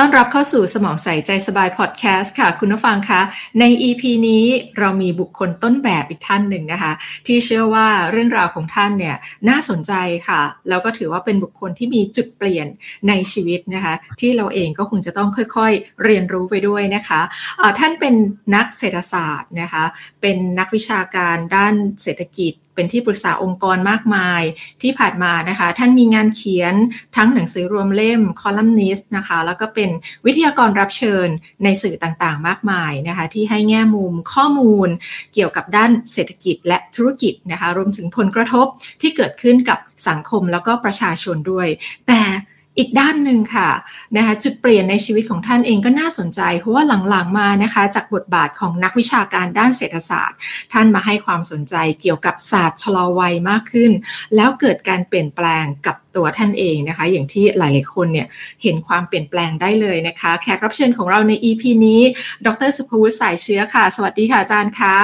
ต้อนรับเข้าสู่สมองใส่ใจสบายพอดแคสต์ค่ะ คุณผู้ฟังคะ ใน EP นี้เรามีบุคคลต้นแบบอีกท่านหนึ่งนะคะ ที่เชื่อว่าเรื่องราวของท่านเนี่ยน่าสนใจค่ะ แล้วก็ถือว่าเป็นบุคคลที่มีจุดเปลี่ยนในชีวิตนะคะ ที่เราเองก็คงจะต้องค่อยๆ เรียนรู้ไปด้วยนะคะะท่านเป็นนักเศรษฐศาสตร์นะคะ เป็นนักวิชาการด้านเศรษฐกิจ เป็นที่ปรึกษาองค์กรมากมายที่ผ่านมานะคะ ท่านมีงานเขียนทั้งหนังสือรวมเล่มคอลัมนิสต์นะคะ แล้วก็เป็นวิทยากรรับเชิญในสื่อต่างๆ มากมายนะคะ ที่ให้แง่มุมข้อมูลเกี่ยวกับด้านเศรษฐกิจและธุรกิจนะคะ รวมถึงผลกระทบที่เกิดขึ้นกับสังคมแล้วก็ประชาชนด้วย แต่ อีกด้านหนึ่งค่ะนะคะจุดเปลี่ยนในชีวิตของท่านเองก็น่าสนใจ เพราะว่าหลังๆมานะคะจากบทบาทของนักวิชาการด้านเศรษฐศาสตร์ ท่านมาให้ความสนใจเกี่ยวกับศาสตร์ชะลอวัยมากขึ้น แล้วเกิดการเปลี่ยนแปลงกับตัวท่านเองนะคะ อย่างที่หลายๆคนเนี่ยเห็นความเปลี่ยนแปลงได้เลยนะคะ แขกรับเชิญของเราใน EP นี้ ดรสุภวุฒิสายเชื้อค่ะ สวัสดีค่ะอาจารย์คะ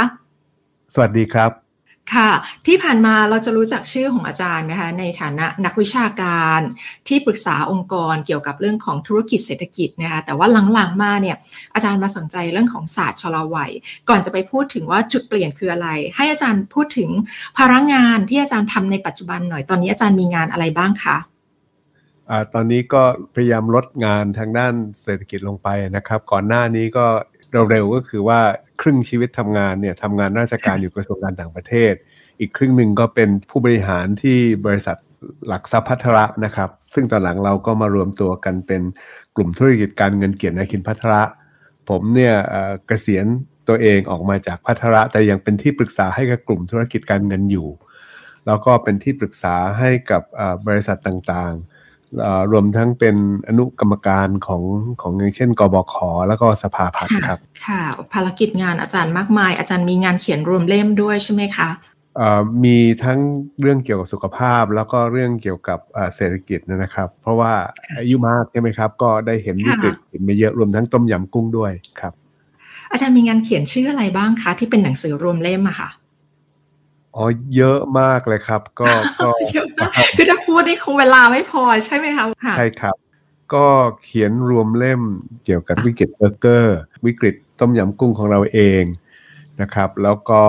สวัสดีครับ ค่ะ ที่ผ่านมาเราจะรู้จักชื่อของอาจารย์นะคะในฐานะนักวิชาการที่ปรึกษาองค์กรเกี่ยวกับเรื่องของธุรกิจเศรษฐกิจนะคะแต่ว่าหลังๆมาเนี่ยอาจารย์มาสนใจเรื่องของศาสตร์ชะลอวัยก่อนจะไปพูดถึงว่าจุดเปลี่ยนคืออะไร ให้อาจารย์พูดถึงภาระงานที่อาจารย์ทำในปัจจุบันหน่อยตอนนี้อาจารย์มีงานอะไรบ้างคะอ่าตอนนี้ก็พยายามลดงานทางด้านเศรษฐกิจลงไปนะครับ ก่อนหน้านี้ก็ เร็วๆก็คือว่าครึ่งชีวิตทำงานเนี่ยทำงานราชการอยู่กระทรวงการต่างประเทศ อีกครึ่งหนึ่งก็เป็นผู้บริหารที่บริษัทหลักทรัพย์พัทระนะครับ ซึ่งตอนหลังเราก็มารวมตัวกันเป็นกลุ่มธุรกิจการเงินเกียรตินาคินพัทระ ผมเนี่ยเกษียณตัวเองออกมาจากพัทระ แต่ยังเป็นที่ปรึกษาให้กับกลุ่มธุรกิจการเงินอยู่ แล้วก็เป็นที่ปรึกษาให้กับบริษัทต่างๆ รวมทั้งเป็นอนุกรรมการของของอย่างเช่น กบขแล้วก็สภาพัฒน์ครับ ค่ะ ภารกิจงานอาจารย์มากมาย อาจารย์มีงานเขียนรวมเล่มด้วยใช่ไหมคะมีทั้งเรื่องเกี่ยวกับสุขภาพ แล้วก็เรื่องเกี่ยวกับเศรษฐกิจนะครับ เพราะว่าอายุมากใช่ไหมครับ ก็ได้เห็นวิกฤตเห็นมาเยอะรวมทั้งต้มยำกุ้งด้วยครับ อาจารย์มีงานเขียนชื่ออะไรบ้างคะ ที่เป็นหนังสือรวมเล่มอะค่ะ อ๋อเยอะมากเลยครับ ก็ก็คือจะพูดนี่คงเวลาไม่พอใช่ไหมคะใช่ครับ ก็เขียนรวมเล่มเกี่ยวกับวิกฤตเบอร์เกอร์ วิกฤตต้มยำกุ้งของเราเองนะครับ แล้วก็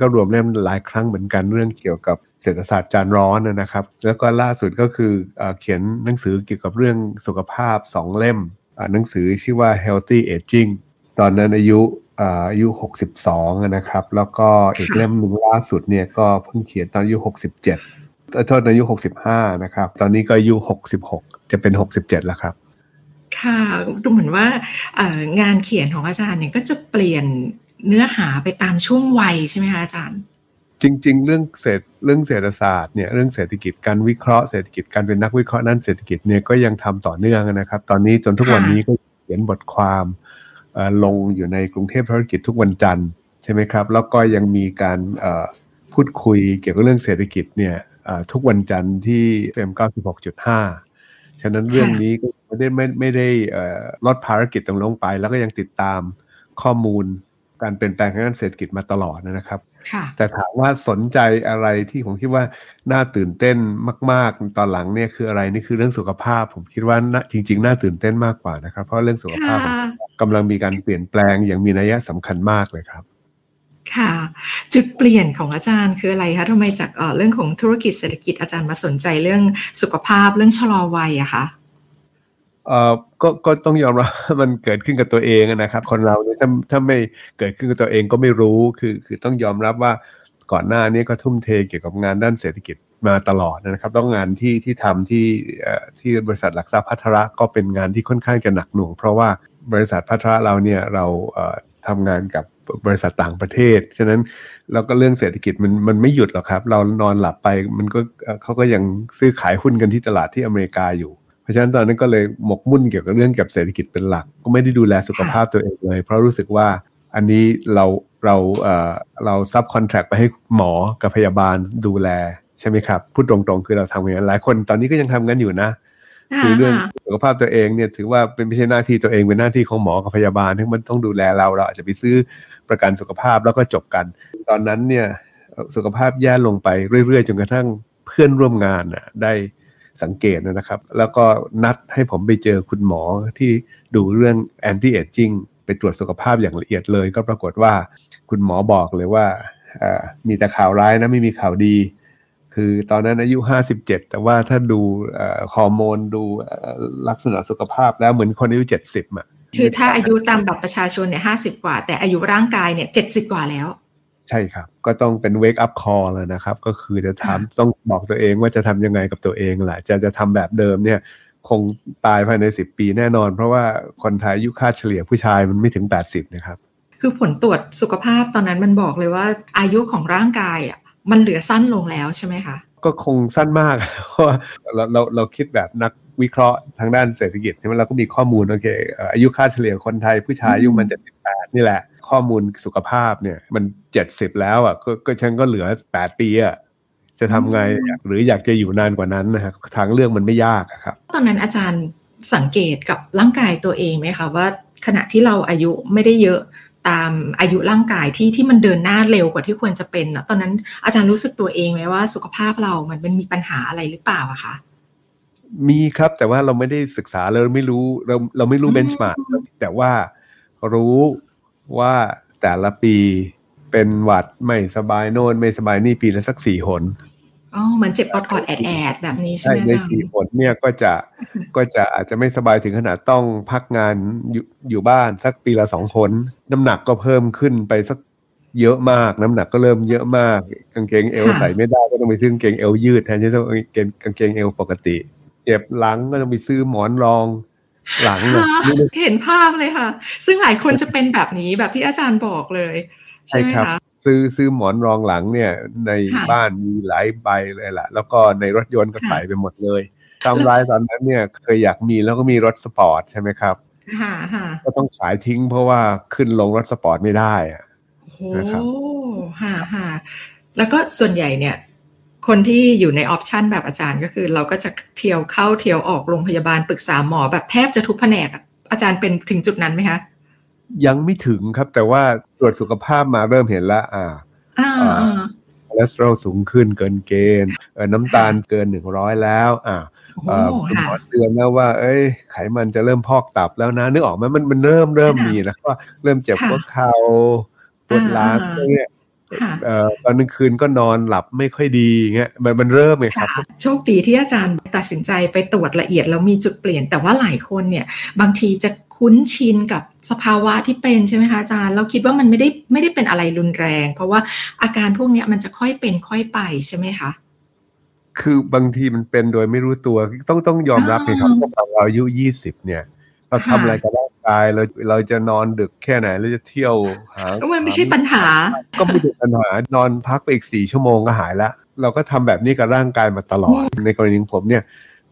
ก็รวมเล่มหลายครั้งเหมือนกันเรื่องเกี่ยวกับเศรษฐศาสตร์จานร้อนนะครับ แล้วก็ล่าสุดก็คือเขียนหนังสือเกี่ยวกับเรื่องสุขภาพสองเล่มหนังสือชื่อว่า healthy aging ตอนนั้นอายุ อายุ62นะครับ แล้วก็อีกเล่มหนึ่งล่าสุดเนี่ยก็เพิ่งเขียนตอนอายุ67โทษอายุ65นะครับ ตอนนี้ก็อายุ66จะเป็น67แล้วครับ ค่ะดูเหมือนว่างานเขียนของอาจารย์เนี่ยก็จะเปลี่ยนเนื้อหาไปตามช่วงวัยใช่ไหมคะอาจารย์จริง ๆ เรื่องเศรษฐเรื่องเศรษฐศาสตร์เนี่ยเรื่องเศรษฐกิจการวิเคราะห์เศรษฐกิจการเป็นนักวิเคราะห์ด้านเศรษฐกิจเนี่ยก็ยังทำต่อเนื่องนะครับ ตอนนี้จนทุกวันนี้ก็เขียนบทความ ลงอยู่ในกรุงเทพธุรกิจทุกวันจันทร์ใช่ไหมครับ แล้วก็ยังมีการพูดคุยเกี่ยวกับเรื่องเศรษฐกิจเนี่ยทุกวันจันทร์ที่เฟม96.5ฉะนั้นเรื่องนี้ก็ไม่ได้ไม่ไม่ได้ลดภารกิจตรงลงไป แล้วก็ยังติดตามข้อมูล การเปลี่ยนแปลงทางด้านเศรษฐกิจมาตลอดนะครับ แต่ถามว่าสนใจอะไรที่ผมคิดว่าน่าตื่นเต้นมาก ๆ ตอนหลังเนี่ยคืออะไรนี่คือเรื่องสุขภาพ ผมคิดว่าจริง ๆ น่าตื่นเต้นมากกว่านะครับ เพราะเรื่องสุขภาพกำลังมีการเปลี่ยนแปลงอย่างมีนัยสำคัญมากเลยครับ ค่ะ จุดเปลี่ยนของอาจารย์คืออะไรคะทำไมจากเรื่องของธุรกิจเศรษฐกิจอาจารย์มาสนใจเรื่องสุขภาพเรื่องชะลอวัยอะคะ เอ่อก็ก็ต้องยอมรับมันเกิดขึ้นกับตัวเองนะครับ คนเราเนี่ยถ้าถ้าไม่เกิดขึ้นกับตัวเองก็ไม่รู้คือคือต้องยอมรับว่าก่อนหน้านี้ก็ทุ่มเทเกี่ยวกับงานด้านเศรษฐกิจมาตลอดนะครับ ต้องงานที่ที่ทำที่ที่บริษัทหลักทรัพย์พัทระก็เป็นงานที่ค่อนข้างจะหนักหน่วง เพราะว่าบริษัทพัทระเราเนี่ยเราทำงานกับบริษัทต่างประเทศ ฉะนั้นเราก็เรื่องเศรษฐกิจมันมันไม่หยุดหรอกครับ เรานอนหลับไปมันก็เขาก็ยังซื้อขายหุ้นกันที่ตลาดที่อเมริกาอยู่ เพราะฉะนั้นตอนนั้นก็เลยหมกมุ่นเกี่ยวกับเรื่องกับเศรษฐกิจเป็นหลัก ก็ไม่ได้ดูแลสุขภาพตัวเองเลย เพราะรู้สึกว่าอันนี้เราเราเอ่อเราซับคอนแทรคไปให้หมอกับพยาบาลดูแลใช่ไหมครับ พูดตรงๆ คือเราทำอย่างนั้นหลายคนตอนนี้ก็ยังทำกันอยู่นะคือเรื่องสุขภาพตัวเองเนี่ยถือว่าเป็นไม่ใช่หน้าที่ตัวเองเป็นหน้าที่ของหมอกับพยาบาลที่มันต้องดูแลเราเราอาจจะไปซื้อประกันสุขภาพแล้วก็จบกัน ตอนนั้นเนี่ยสุขภาพแย่ลงไปเรื่อยๆจนกระทั่งเพื่อนร่วมงานน่ะได้ สังเกตนะครับ แล้วก็นัดให้ผมไปเจอคุณหมอที่ดูเรื่องแอนตี้เอจจิ้งไปตรวจสุขภาพอย่างละเอียดเลย ก็ปรากฏว่าคุณหมอบอกเลยว่ามีแต่ข่าวร้ายนะไม่มีข่าวดี คือตอนนั้นอายุ 57 แต่ว่าถ้าดูฮอร์โมนดูลักษณะสุขภาพแล้วเหมือนคนอายุ 70อะคือถ้าอายุตามบัตรประชาชนเนี่ยห้กว่า แต่อายุร่างกายเนี่ยเจ็ดสิบกว่าแล้ว ใช่ครับ ก็ต้องเป็น wake up call แล้วนะครับ ก็คือจะถามต้องบอกตัวเองว่าจะทำยังไงกับตัวเองแหละจะจะทำแบบเดิมเนี่ย คงตายภายในสิบปีแน่นอน เพราะว่าคนไทยอายุค่าเฉลี่ยผู้ชายมันไม่ถึงแปดสิบนะครับ คือผลตรวจสุขภาพตอนนั้นมันบอกเลยว่า อายุของร่างกายอะมันเหลือสั้นลงแล้วใช่ไหมคะก็คงสั้นมากเพราะว่าเราเราเราคิดแบบนักวิเคราะห์ทางด้านเศรษฐกิจใช่ไหมเราก็มีข้อมูลโอเคอายุค่าเฉลี่ยคนไทยผู้ชายอายุมันจะสิบแปดนี่แหละ ข้อมูลสุขภาพเนี่ย มันเจ็ดสิบแล้วอะก็ก็ฉันก็เหลือแปดปีอะจะทำไงหรืออยากจะอยู่นานกว่านั้นนะฮะทางเรื่องมันไม่ยากครับ ตอนนั้นอาจารย์สังเกตกับร่างกายตัวเองไหมคะว่าขณะที่เราอายุไม่ได้เยอะตามอายุร่างกายที่ที่มันเดินหน้าเร็วกว่าที่ควรจะเป็นนะตอนนั้นอาจารย์รู้สึกตัวเองไหมว่าสุขภาพเรามันมันมีปัญหาอะไรหรือเปล่าอะคะมีครับแต่ว่าเราไม่ได้ศึกษาเราไม่รู้เราเราไม่รู้เบนช์มาร์กแต่ว่ารู้ ว่าแต่ละปีเป็นหวัดไม่สบายโน่นไม่สบายนี่ปีละสักสี่หนอ๋อเหมือนเจ็บออดๆแอดแอดแบบนี้ใช่ไหมในสี่หนเนี่ยก็จะก็จะอาจจะไม่สบายถึงขนาดต้องพักงานอยู่อยู่บ้านสักปีละสองคนน้ำหนักก็เพิ่มขึ้นไปสักเยอะมากน้ำหนักก็เริ่มเยอะมาก กางเกงเอวใส่ไม่ได้ก็ต้องไปซื้อกางเกงเอวยืดแทนที่จะต้องกางเกงเอวปกติ เจ็บหลังก็ต้องไปซื้อหมอนรอง หลังเลยเห็นภาพเลยค่ะ ซึ่งหลายคนจะเป็นแบบนี้แบบที่อาจารย์บอกเลย ใช่ครับ ซื้อซื้อหมอนรองหลังเนี่ย ในบ้านมีหลายใบเลยแหละแล้วก็ในรถยนต์ก็ใส่ไปหมดเลยทำร้ายตอนนั้นเนี่ยเคยอยากมีแล้วก็มีรถสปอร์ตใช่ไหมครับก็ต้องขายทิ้งเพราะว่าขึ้นลงรถสปอร์ตไม่ได้อะนะครับฮ่าฮ่าแล้วก็ส่วนใหญ่เนี่ย คนที่อยู่ใน option แบบอาจารย์ก็คือ เราก็จะเที่ยวเข้าเที่ยวออกโรงพยาบาลปรึกษาหมอแบบแทบจะทุกแผนกอาจารย์เป็นถึงจุดนั้นไหมคะยังไม่ถึงครับ แต่ว่าตรวจสุขภาพมาเริ่มเห็นแล้วอ่าคอเลสเตอรอลสูงขึ้นเกินเกณฑ์น้ำตาลเกินหนึ่งร้อยแล้ว อ่าคุณหมอเตือนแล้วว่า เอ้ย ไขมันจะเริ่มพอกตับแล้วนะนึกออกไหมมันมันเริ่มเริ่มมีแล้วก็เริ่มเจ็บหัวเข่าปวดหลังเนี่ย ตอนกลางคืนก็นอนหลับไม่ค่อยดีเงี้ยมันมันเริ่มไงครับ โชคดีที่อาจารย์ตัดสินใจไปตรวจละเอียดแล้วมีจุดเปลี่ยน แต่ว่าหลายคนเนี่ยบางทีจะคุ้นชินกับสภาวะที่เป็นใช่ไหมคะอาจารย์ เราคิดว่ามันไม่ได้ไม่ได้เป็นอะไรรุนแรง เพราะว่าอาการพวกนี้มันจะค่อยเป็นค่อยไปใช่ไหมคะคือบางทีมันเป็นโดยไม่รู้ตัวต้องต้องยอมรับเลยครับพวกเราอายุยี่สิบเนี่ย เราทำอะไรกับร่างกายเราเราจะนอนดึกแค่ไหนเราจะเที่ยวหาก็มันไม่ใช่ปัญหา ก็ไม่เป็นปัญหานอนพักไปอีกสี่ชั่วโมงก็หายละเราก็ทำแบบนี้กับร่างกายมาตลอด ในกรณีของผมเนี่ย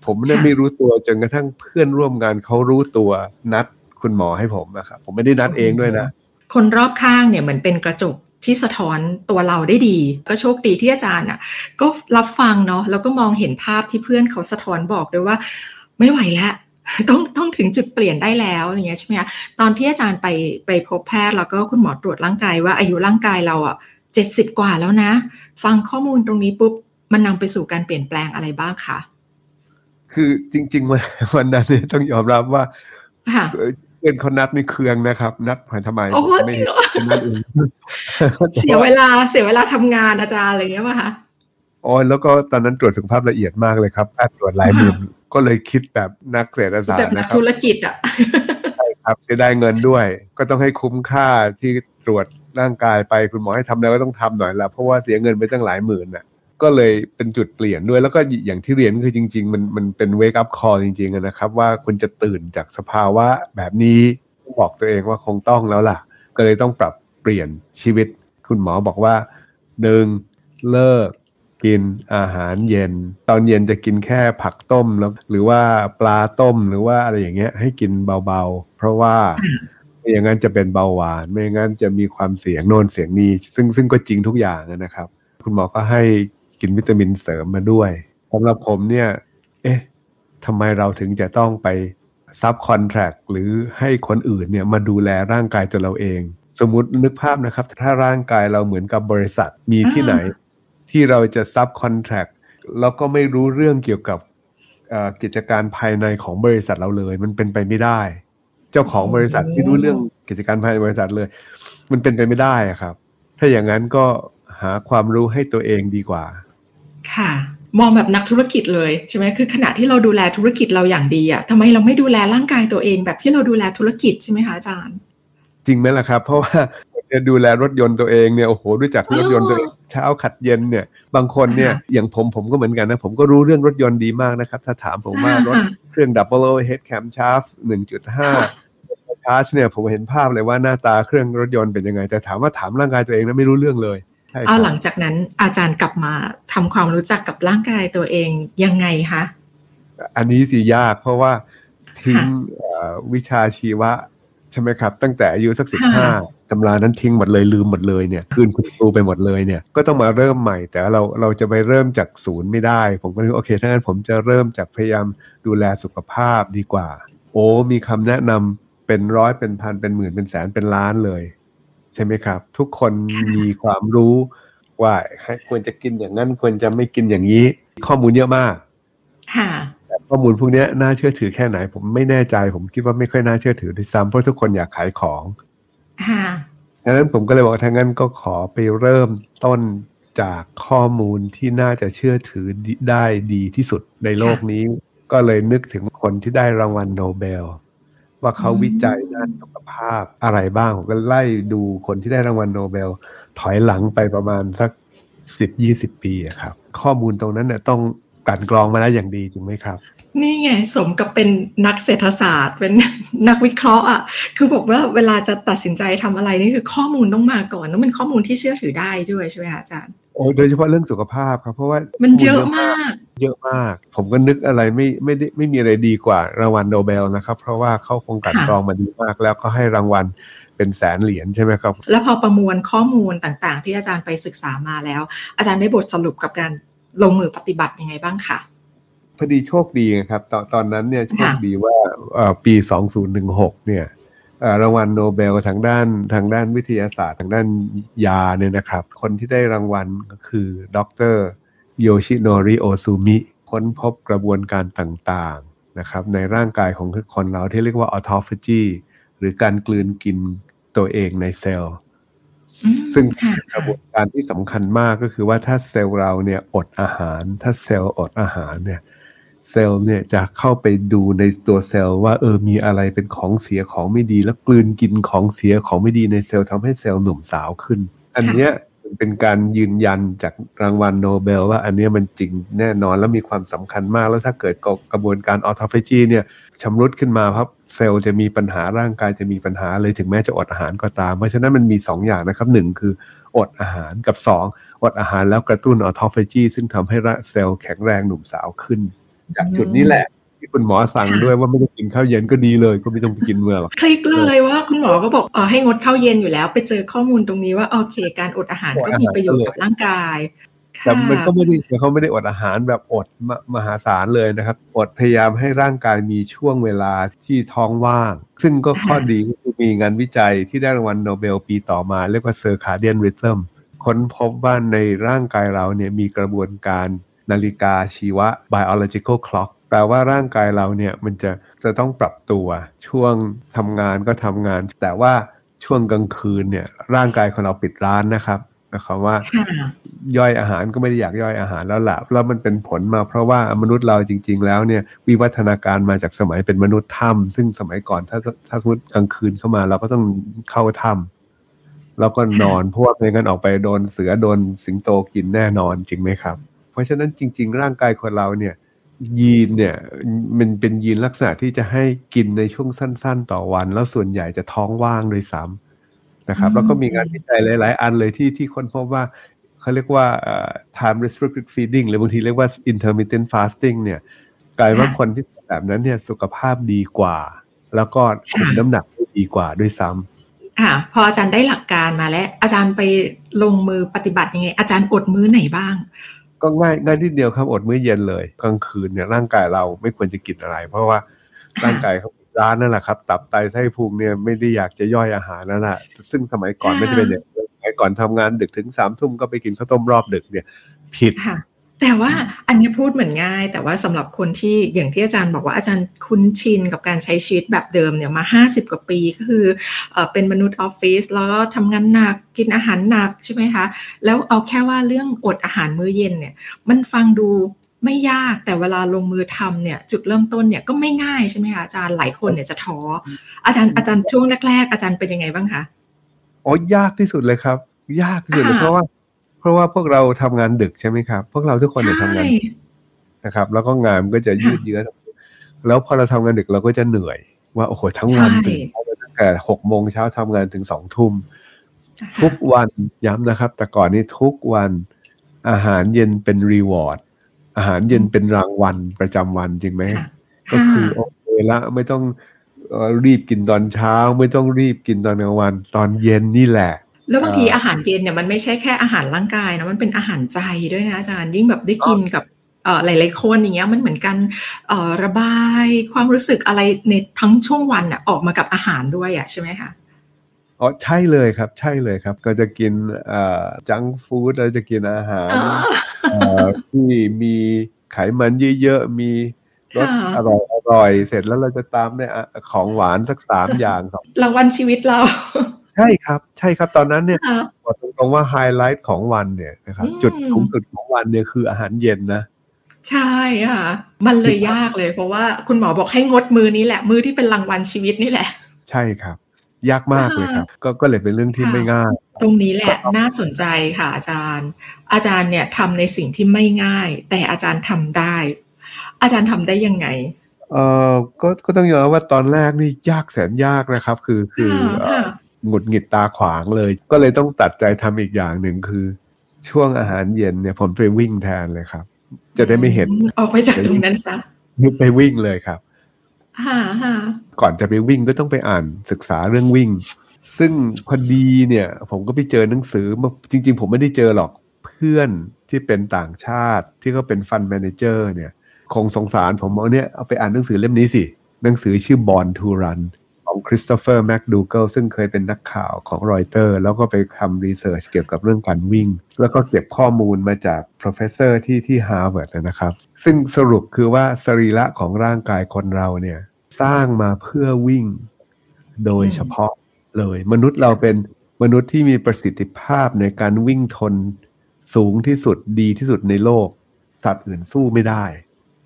ผมเนี่ยไม่รู้ตัวจนกระทั่งเพื่อนร่วมงานเขารู้ตัวนัดคุณหมอให้ผมนะครับผมไม่ได้นัดเองด้วยนะ คนรอบข้างเนี่ยเหมือนเป็นกระจกที่สะท้อนตัวเราได้ดี ก็โชคดีที่อาจารย์อะ ก็รับฟังเนาะแล้วก็มองเห็นภาพที่เพื่อนเขาสะท้อนบอกด้วยว่า ไม่ไหวแล้ว ต้องต้องถึงจุดเปลี่ยนได้แล้วอย่างเงี้ยใช่ไหมคะตอนที่อาจารย์ไปไปพบแพทย์แล้วก็คุณหมอตรวจร่างกายว่าอายุร่างกายเราอะเจ็ดสิบกว่าแล้วนะ ฟังข้อมูลตรงนี้ปุ๊บมันนำไปสู่การเปลี่ยนแปลงอะไรบ้างคะคือจริง ๆ วันวันนั้นเนี่ยต้องยอมรับว่าเพื่อนเขานัดในเครืองนะครับ นัดผ่านทำไมโอ้จริงเหรอเสียเวลาเสียเวลาทำงานอาจารย์อะไรเงี้ยป่ะคะ อ๋อแล้วก็ตอนนั้นตรวจสุขภาพละเอียดมากเลยครับแพทย์ตรวจหลายหมื่นก็เลยคิดแบบนักเศรษฐศาสตร์นะครับธุรกิจอะใช่ครับจะได้เงินด้วย ก็ต้องให้คุ้มค่าที่ตรวจร่างกายไปคุณหมอให้ทำแล้วก็ต้องทำหน่อยละเพราะว่าเสียเงินไปตั้งหลายหมื่นน่ะก็เลยเป็นจุดเปลี่ยนด้วยแล้วก็อย่างที่เรียนคือจริง ๆ มันมันเป็นเวกอัพคอร์จริงๆนะครับ ว่าคุณจะตื่นจากสภาวะแบบนี้บอกตัวเองว่าคงต้องแล้วล่ะ ก็เลยต้องปรับเปลี่ยนชีวิต คุณหมอบอกว่าหนึ่งเลิก กินอาหารเย็น ตอนเย็นจะกินแค่ผักต้มแล้วหรือว่าปลาต้มหรือว่าอะไรอย่างเงี้ยให้กินเบาๆ เพราะว่าไม่อย่างนั้นจะเป็นเบาหวาน ไม่อย่างนั้นจะมีความเสี่ยงโน่นเสี่ยงนี้ซึ่งซึ่งก็จริงทุกอย่างนะครับ คุณหมอก็ให้กินวิตามินเสริมมาด้วยสำหรับผมเนี่ย เอ๊ะทำไมเราถึงจะต้องไปซับคอนแทรคหรือให้คนอื่นเนี่ยมาดูแลร่างกายตัวเราเอง สมมตินึกภาพนะครับ ถ้าร่างกายเราเหมือนกับบริษัทมีที่ไหน ที่เราจะซับคอนแทรคแล้วก็ไม่รู้เรื่องเกี่ยวกับกิจการภายในของบริษัทเราเลย มันเป็นไปไม่ได้ เจ้าของบริษัทไม่รู้เรื่องกิจการภายในบริษัทเลย มันเป็นไปไม่ได้ครับ ถ้าอย่างนั้นก็หาความรู้ให้ตัวเองดีกว่า ค่ะ มองแบบนักธุรกิจเลยใช่ไหมคือขณะที่เราดูแลธุรกิจเราอย่างดีอะทำไมเราไม่ดูแลร่างกายตัวเองแบบที่เราดูแลธุรกิจใช่ไหมคะอาจารย์ จริงไหมล่ะครับ เพราะว่า จะดูแลรถยนต์ตัวเองเนี่ยโอ้โหรู้จักรถยนต์ตัวเองเช้าขัดเย็นเนี่ยบางคนเนี่ยอย่างผมผมก็เหมือนกันนะผมก็รู้เรื่องรถยนต์ดีมากนะครับ ถ้าถามผมว่ารถเครื่อง double overhead cam shaft 1.5ชาร์จเนี่ยผมเห็นภาพเลยว่าหน้าตาเครื่องรถยนต์เป็นยังไง แต่ถามว่าถามร่างกายตัวเองนะไม่รู้เรื่องเลยเอาหลังจากนั้นอาจารย์กลับมาทำความรู้จักกับร่างกายตัวเองยังไงคะอันนี้สิยากเพราะว่าทิ้งวิชาชีวะใช่ไหมครับ ตั้งแต่อายุสักสิบห้า ตำรานั้นทิ้งหมดเลยลืมหมดเลยเนี่ยคืนคุณครูไปหมดเลยเนี่ยก็ต้องมาเริ่มใหม่ แต่เราเราจะไปเริ่มจากศูนย์ไม่ได้ ผมก็เลยโอเคถ้างั้นผมจะเริ่มจากพยายามดูแลสุขภาพดีกว่า โอ้มีคำแนะนำเป็นร้อยเป็นพันเป็นหมื่นเป็นแสนเป็นล้านเลย ใช่ไหมครับ ทุกคนมีความรู้ว่าควรจะกินอย่างนั้นควรจะไม่กินอย่างนี้ ข้อมูลเยอะมากค่ะข้อมูลพวกนี้น่าเชื่อถือแค่ไหน ผมไม่แน่ใจ ผมคิดว่าไม่ค่อยน่าเชื่อถือด้วยซ้ำเพราะทุกคนอยากขายของค่ะ ดังนั้นผมก็เลยบอกถ้างั้นก็ขอไปเริ่มต้นจากข้อมูลที่น่าจะเชื่อถือได้ดีที่สุดในโลกนี้ ก็เลยนึกถึงคนที่ได้รางวัลโนเบล ว่าเขาวิจัยด้านสุขภาพอะไรบ้างผมก็ไล่ดูคนที่ได้รางวัลโนเบล ถอยหลังไปประมาณสักสิบยี่สิบปีครับ ข้อมูลตรงนั้นเนี่ยต้องกันกรองมาแล้วอย่างดีจริงไหมครับ นี่ไงสมกับเป็นนักเศรษฐศาสตร์เป็นนักวิเคราะห์อะคือบอกว่าเวลาจะตัดสินใจทำอะไรนี่คือข้อมูลต้องมาก่อนต้องเป็นข้อมูลที่เชื่อถือได้ด้วยใช่ไหมคะอาจารย์โอ้โดยเฉพาะเรื่องสุขภาพครับเพราะว่ามันเยอะมาก เยอะมาก ผมก็นึกอะไรไม่ไม่ได้ไม่มีอะไรดีกว่ารางวัลโนเบลนะครับ เพราะว่าเขาคงกัดกรองมาดีมาก แล้วก็ให้รางวัลเป็นแสนเหรียญใช่ไหมครับ แล้วพอประมวลข้อมูลต่างๆ ที่อาจารย์ไปศึกษามาแล้ว อาจารย์ได้บทสรุปกับการลงมือปฏิบัติยังไงบ้างคะ พอดีโชคดีครับ ตอนตอนนั้นเนี่ยโชคดีว่าปี2016เนี่ยรางวัลโนเบลทางด้านทางด้านวิทยาศาสตร์ ทางด้านยาเนี่ยนะครับ คนที่ได้รางวัลก็คือดรโยชิโนริโอซูมิค้นพบกระบวนการต่างๆนะครับในร่างกายของคนเราที่เรียกว่า autophagy หรือการกลืนกินตัวเองในเซลล์ ซึ่งกระบวนการที่สำคัญมากก็คือว่าถ้าเซลล์เราเนี่ยอดอาหาร ถ้าเซลล์อดอาหารเนี่ย เซลล์เนี่ยจะเข้าไปดูในตัวเซลล์ว่าเออมีอะไรเป็นของเสียของไม่ดี แล้วกลืนกินของเสียของไม่ดีในเซลล์ทำให้เซลล์หนุ่มสาวขึ้น อันเนี้ยเป็นการยืนยันจากรางวัลโนเบล ว่าอันนี้มันจริงแน่นอนและมีความสำคัญมาก แล้วถ้าเกิดกระบวนการออโตฟจีเนี่ยชำรุดขึ้นมาครับเซลล์จะมีปัญหาร่างกายจะมีปัญหาเลยถึงแม้จะอดอาหารก็ตาม เพราะฉะนั้นมันมี 2 อย่างนะครับหนึ่งคืออดอาหารกับ 2 อดอาหารแล้วกระตุ้นออโตฟจีซึ่งทำให้เซลล์แข็งแรงหนุ่มสาวขึ้น จากจุดนี้แหละ ที่คุณหมอสั่งด้วยว่าไม่ต้องกินข้าวเย็นก็ดีเลย ก็ไม่ต้องไปกินเมื่อหรอกคลิกเลยว่าคุณหมอก็บอกเออให้งดข้าวเย็นอยู่แล้ว ไปเจอข้อมูลตรงนี้ว่าโอเค การอดอาหารก็มีประโยชน์กับร่างกายแต่มันก็ไม่ได้เขาไม่ได้อดอาหารแบบอดมหาศาลเลยนะครับ อดพยายามให้ร่างกายมีช่วงเวลาที่ท้องว่าง ซึ่งก็ข้อดีก็คือมีงานวิจัยที่ได้รางวัลโนเบลปีต่อมาเรียกว่าเซอร์คาเดียนริทึมค้นพบว่าในร่างกายเราเนี่ยมีกระบวนการ นาฬิกาชีวะ biological clock แปลว่าร่างกายเราเนี่ยมันจะจะต้องปรับตัว ช่วงทำงานก็ทำงาน แต่ว่าช่วงกลางคืนเนี่ยร่างกายของเราปิดร้านนะครับนะครับว่าย่อยอาหารก็ไม่ได้อยากย่อยอาหารแล้วละแล้วมันเป็นผลมาเพราะว่ามนุษย์เราจริง ๆ แล้วเนี่ยวิวัฒนาการมาจากสมัยเป็นมนุษย์ถ้ำซึ่งสมัยก่อนถ้าถ้าสมมติกลางคืนเข้ามา เราก็ต้องเข้าถ้ำแล้วก็นอนเพราะว่าไม่งั้นออกไปโดนเสือโดนสิงโตกินแน่นอนจริงไหมครับ เพราะฉะนั้นจริง ๆ ร่างกายคนเราเนี่ยยีนเนี่ยมันเป็นยีนลักษณะที่จะให้กินในช่วงสั้น ๆ ต่อวัน แล้วส่วนใหญ่จะท้องว่างโดยซ้ำนะครับ แล้วก็มีงานวิจัยหลาย ๆ อันเลยที่ที่คนพบว่าเขาเรียกว่า time restricted feeding หรือบางทีเรียกว่า intermittent fasting เนี่ยกลายว่าคนที่แบบนั้นเนี่ยสุขภาพดีกว่า แล้วก็คุมน้ำหนักได้ดีกว่าด้วยซ้ำค่ะพออาจารย์ได้หลักการมาแล้ว อาจารย์ไปลงมือปฏิบัติยังไง อาจารย์อดมื้อไหนบ้าง ก็ง่ายง่ายนิดเดียวครับอดมื้อเย็นเลย กลางคืนเนี่ยร่างกายเราไม่ควรจะกินอะไร เพราะว่าร่างกายเขาร้านนั่นแหละครับ ตับไตไส้พุงเนี่ยไม่ได้อยากจะย่อยอาหารนั่นแหละซึ่งสมัยก่อนไม่ได้เป็นอย่างนี้สมัยก่อนทำงานดึกถึงสามทุ่มก็ไปกินข้าวต้มรอบดึกเนี่ย ผิดค่ะ แต่ว่าอันนี้พูดเหมือนง่าย แต่ว่าสำหรับคนที่อย่างที่อาจารย์บอกว่าอาจารย์คุ้นชินกับการใช้ชีวิตแบบเดิมเนี่ยมาห้าสิบกว่าปีก็คือเออเป็นมนุษย์ออฟฟิศแล้วก็ทำงานหนักกินอาหารหนักใช่ไหมคะ แล้วเอาแค่ว่าเรื่องอดอาหารมื้อเย็นเนี่ยมันฟังดูไม่ยากแต่เวลาลงมือทำเนี่ยจุดเริ่มต้นเนี่ยก็ไม่ง่ายใช่ไหมคะอาจารย์หลายคนเนี่ยจะท้ออาจารย์อาจารย์ช่วงแรก ๆ อาจารย์เป็นยังไงบ้างคะอ๋อยากที่สุดเลยครับ ยากที่สุดเลยเพราะว่า เพราะว่าพวกเราทำงานดึกใช่ไหมครับ พวกเราทุกคนเนี่ยทำงานนะครับ แล้วก็งานมันก็จะยืดเยื้อแล้วพอเราทำงานดึกเราก็จะเหนื่อย ว่าโอ้โหทั้งวันตื่นตั้งแต่หกโมงเช้าทำงานถึงสองทุ่มทุกวันย้ำนะครับ แต่ก่อนนี้ทุกวันอาหารเย็นเป็นรีวอร์ดอาหารเย็นเป็นรางวัลประจำวันจริงไหมก็คือโอเคละไม่ต้องรีบกินตอนเช้า ไม่ต้องรีบกินตอนกลางวัน ตอนเย็นนี่แหละ แล้วบางทีอาหารเย็นเนี่ยมันไม่ใช่แค่อาหารร่างกายนะมันเป็นอาหารใจด้วยนะอาจารย์ ยิ่งแบบได้กินกับเอ่อหลายๆคนอย่างเงี้ยมันเหมือนกันเอ่อระบายความรู้สึกอะไรในทั้งช่วงวันอะออกมากับอาหารด้วยอะใช่ไหมคะอ๋อใช่เลยครับ ใช่เลยครับ ก็จะกินเอ่อจังฟู้ดเราจะกินอาหารที่มีไขมันเยอะๆมีรสอร่อยอร่อยเสร็จแล้วเราจะตามเนี่ยของหวานสักสามอย่างครับรางวัลชีวิตเรา ใช่ครับ ใช่ครับตอนนั้นเนี่ยบอกตรงๆว่าไฮไลท์ของวันเนี่ยนะครับจุดสูงสุดของวันเนี่ยคืออาหารเย็นนะใช่ค่ะ มันเลยยากเลยเพราะว่าคุณหมอบอกให้งดมือนี้แหละ มือที่เป็นรางวัลชีวิตนี่แหละ ใช่ครับ ยากมากเลยครับ ก็ก็เลยเป็นเรื่องที่ไม่ง่าย ตรงนี้แหละน่าสนใจค่ะอาจารย์ อาจารย์เนี่ยทำในสิ่งที่ไม่ง่าย แต่อาจารย์ทำได้ อาจารย์ทำได้ยังไงเออก็ก็ต้องยอมรับว่าตอนแรกนี่ยากแสนยากนะครับ คือคือ หงุดหงิดตาขวางเลย ก็เลยต้องตัดใจทำอีกอย่างหนึ่งคือ ช่วงอาหารเย็นเนี่ยผมไปวิ่งแทนเลยครับ จะได้ไม่เห็น ออกไปจากตรงนั้นซะไปวิ่งเลยครับก่อนจะไปวิ่งก็ต้องไปอ่านศึกษาเรื่องวิ่ง ซึ่งพอดีเนี่ย ผมก็ไปเจอหนังสือมาจริง ๆ ผมไม่ได้เจอหรอกเพื่อนที่เป็นต่างชาติที่เขาเป็น fund manager เนี่ยคงสงสารผมเอาเนี่ยเอาไปอ่านหนังสือเล่มนี้สิ หนังสือชื่อ Born to Run ของคริสโตเฟอร์แมคดูเกิลซึ่งเคยเป็นนักข่าวของรอยเตอร์ แล้วก็ไปทำ research เกี่ยวกับเรื่องการวิ่ง แล้วก็เก็บข้อมูลมาจาก professor ที่ที่ฮาร์วาร์ดนะครับ ซึ่งสรุปคือว่าสรีระของร่างกายคนเราเนี่ย สร้างมาเพื่อวิ่งโดยเฉพาะเลย มนุษย์เราเป็นมนุษย์ที่มีประสิทธิภาพในการวิ่งทนสูงที่สุดดีที่สุดในโลก สัตว์อื่นสู้ไม่ได้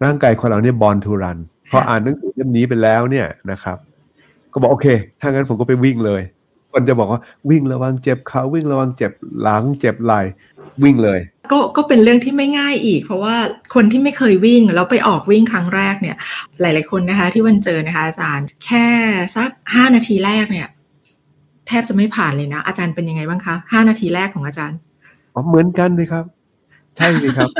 ร่างกายคนเราเนี่ยบอลทูรันพออ่านหนังสือเล่มนี้ไปแล้วเนี่ยนะครับ ก็บอกโอเค ถ้างั้นผมก็ไปวิ่งเลย คนจะบอกว่าวิ่งระวังเจ็บขาวิ่งระวังเจ็บหลังเจ็บไหล่วิ่งเลย ก็ก็เป็นเรื่องที่ไม่ง่ายอีก เพราะว่าคนที่ไม่เคยวิ่งแล้วไปออกวิ่งครั้งแรกเนี่ย หลาย ๆคนนะคะ ที่วันเจอนะคะ อาจารย์ แค่สักห้านาทีแรกเนี่ย แทบจะไม่ผ่านเลยนะ อาจารย์เป็นยังไงบ้างคะห้านาทีแรกของอาจารย์อ๋อเหมือนกันเลยครับ ใช่เลยครับ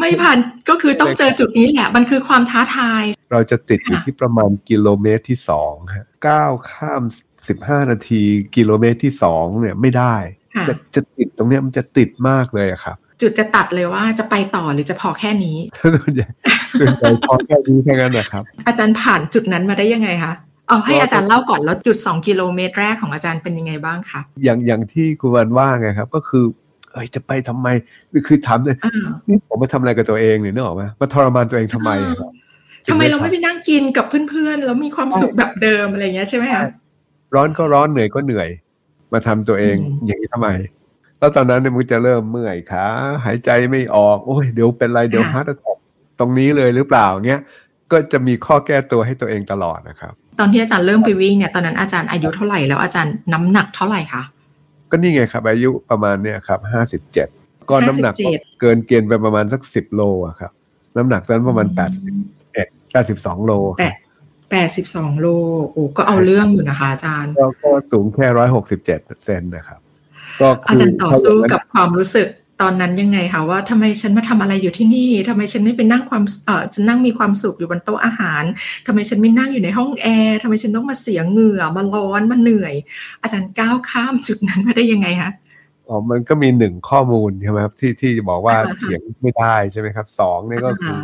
ไม่ผ่านก็คือต้องเจอจุดนี้แหละ มันคือความท้าทาย เราจะติดอยู่ที่ประมาณกิโลเมตรที่สองฮะก้าวข้ามสิบห้านาทีกิโลเมตรที่สองเนี่ยไม่ได้ จะจะติดตรงเนี้ยมันจะติดมากเลยครับ จุดจะตัดเลยว่าจะไปต่อหรือจะพอแค่นี้ส่วนใหญ่พอแค่นี้แค่นั้นนะครับ อาจารย์ผ่านจุดนั้นมาได้ยังไงคะเอาให้อาจารย์เล่าก่อนแล้วจุดสองกิโลเมตรแรกของอาจารย์เป็นยังไงบ้างคะอย่างอย่างที่คุณวันว่าไงครับ ก็คือ เอ้ยจะไปทำไมคือถามเลยนี่ผมมาทำอะไรกับตัวเองเนี่ยนึกออกไหมมาทรมานตัวเองทำไมครับทำไมเราไม่ไปนั่งกินกับเพื่อนๆแล้วมีความสุขแบบเดิมอะไรเงี้ยใช่ไหมคะร้อนก็ร้อนเหนื่อยก็เหนื่อย มาทำตัวเองอย่างนี้ทำไม แล้วตอนนั้นเนี่ยมันจะเริ่มเมื่อยขาหายใจไม่ออก โอ้ยเดี๋ยวเป็นไรเดี๋ยวฮาร์ดแทกตรงนี้เลยหรือเปล่าเงี้ยก็จะมีข้อแก้ตัวให้ตัวเองตลอดนะครับ ตอนที่อาจารย์เริ่มไปวิ่งเนี่ยตอนนั้นอาจารย์อายุเท่าไหร่แล้วอาจารย์น้ำหนักเท่าไหร่คะ ก็นี่ไงครับ อายุประมาณเนี่ยครับห้าสิบเจ็ดก็น้ำหนักเกินเกณฑ์ไปประมาณสักสิบโลอะครับ น้ำหนักตอนนั้นประมาณแปดสิบแปดสิบสองโลแปดแปดสิบสองโลโอ้ก็เอาเรื่องอยู่นะคะ อาจารย์ก็สูงแค่ร้อยหกสิบเจ็ดเซนนะครับ ก็อาจารย์ต่อสู้กับความรู้สึก ตอนนั้นยังไงคะว่าทำไมฉันมาทำอะไรอยู่ที่นี่ทำไมฉันไม่ไปนั่งความเออฉันนั่งมีความสุขอยู่บนโต๊ะอาหารทำไมฉันไม่นั่งอยู่ในห้องแอร์ทำไมฉันต้องมาเสียเหงื่อมาร้อนมาเหนื่อย อาจารย์ก้าวข้ามจุดนั้นมาได้ยังไงคะโอ๋อมันก็มีหนึ่งข้อมูลใช่ไหมครับที่ที่บอกว่าเถียงไม่ได้ใช่ไหมครับสองนี่ก็คือ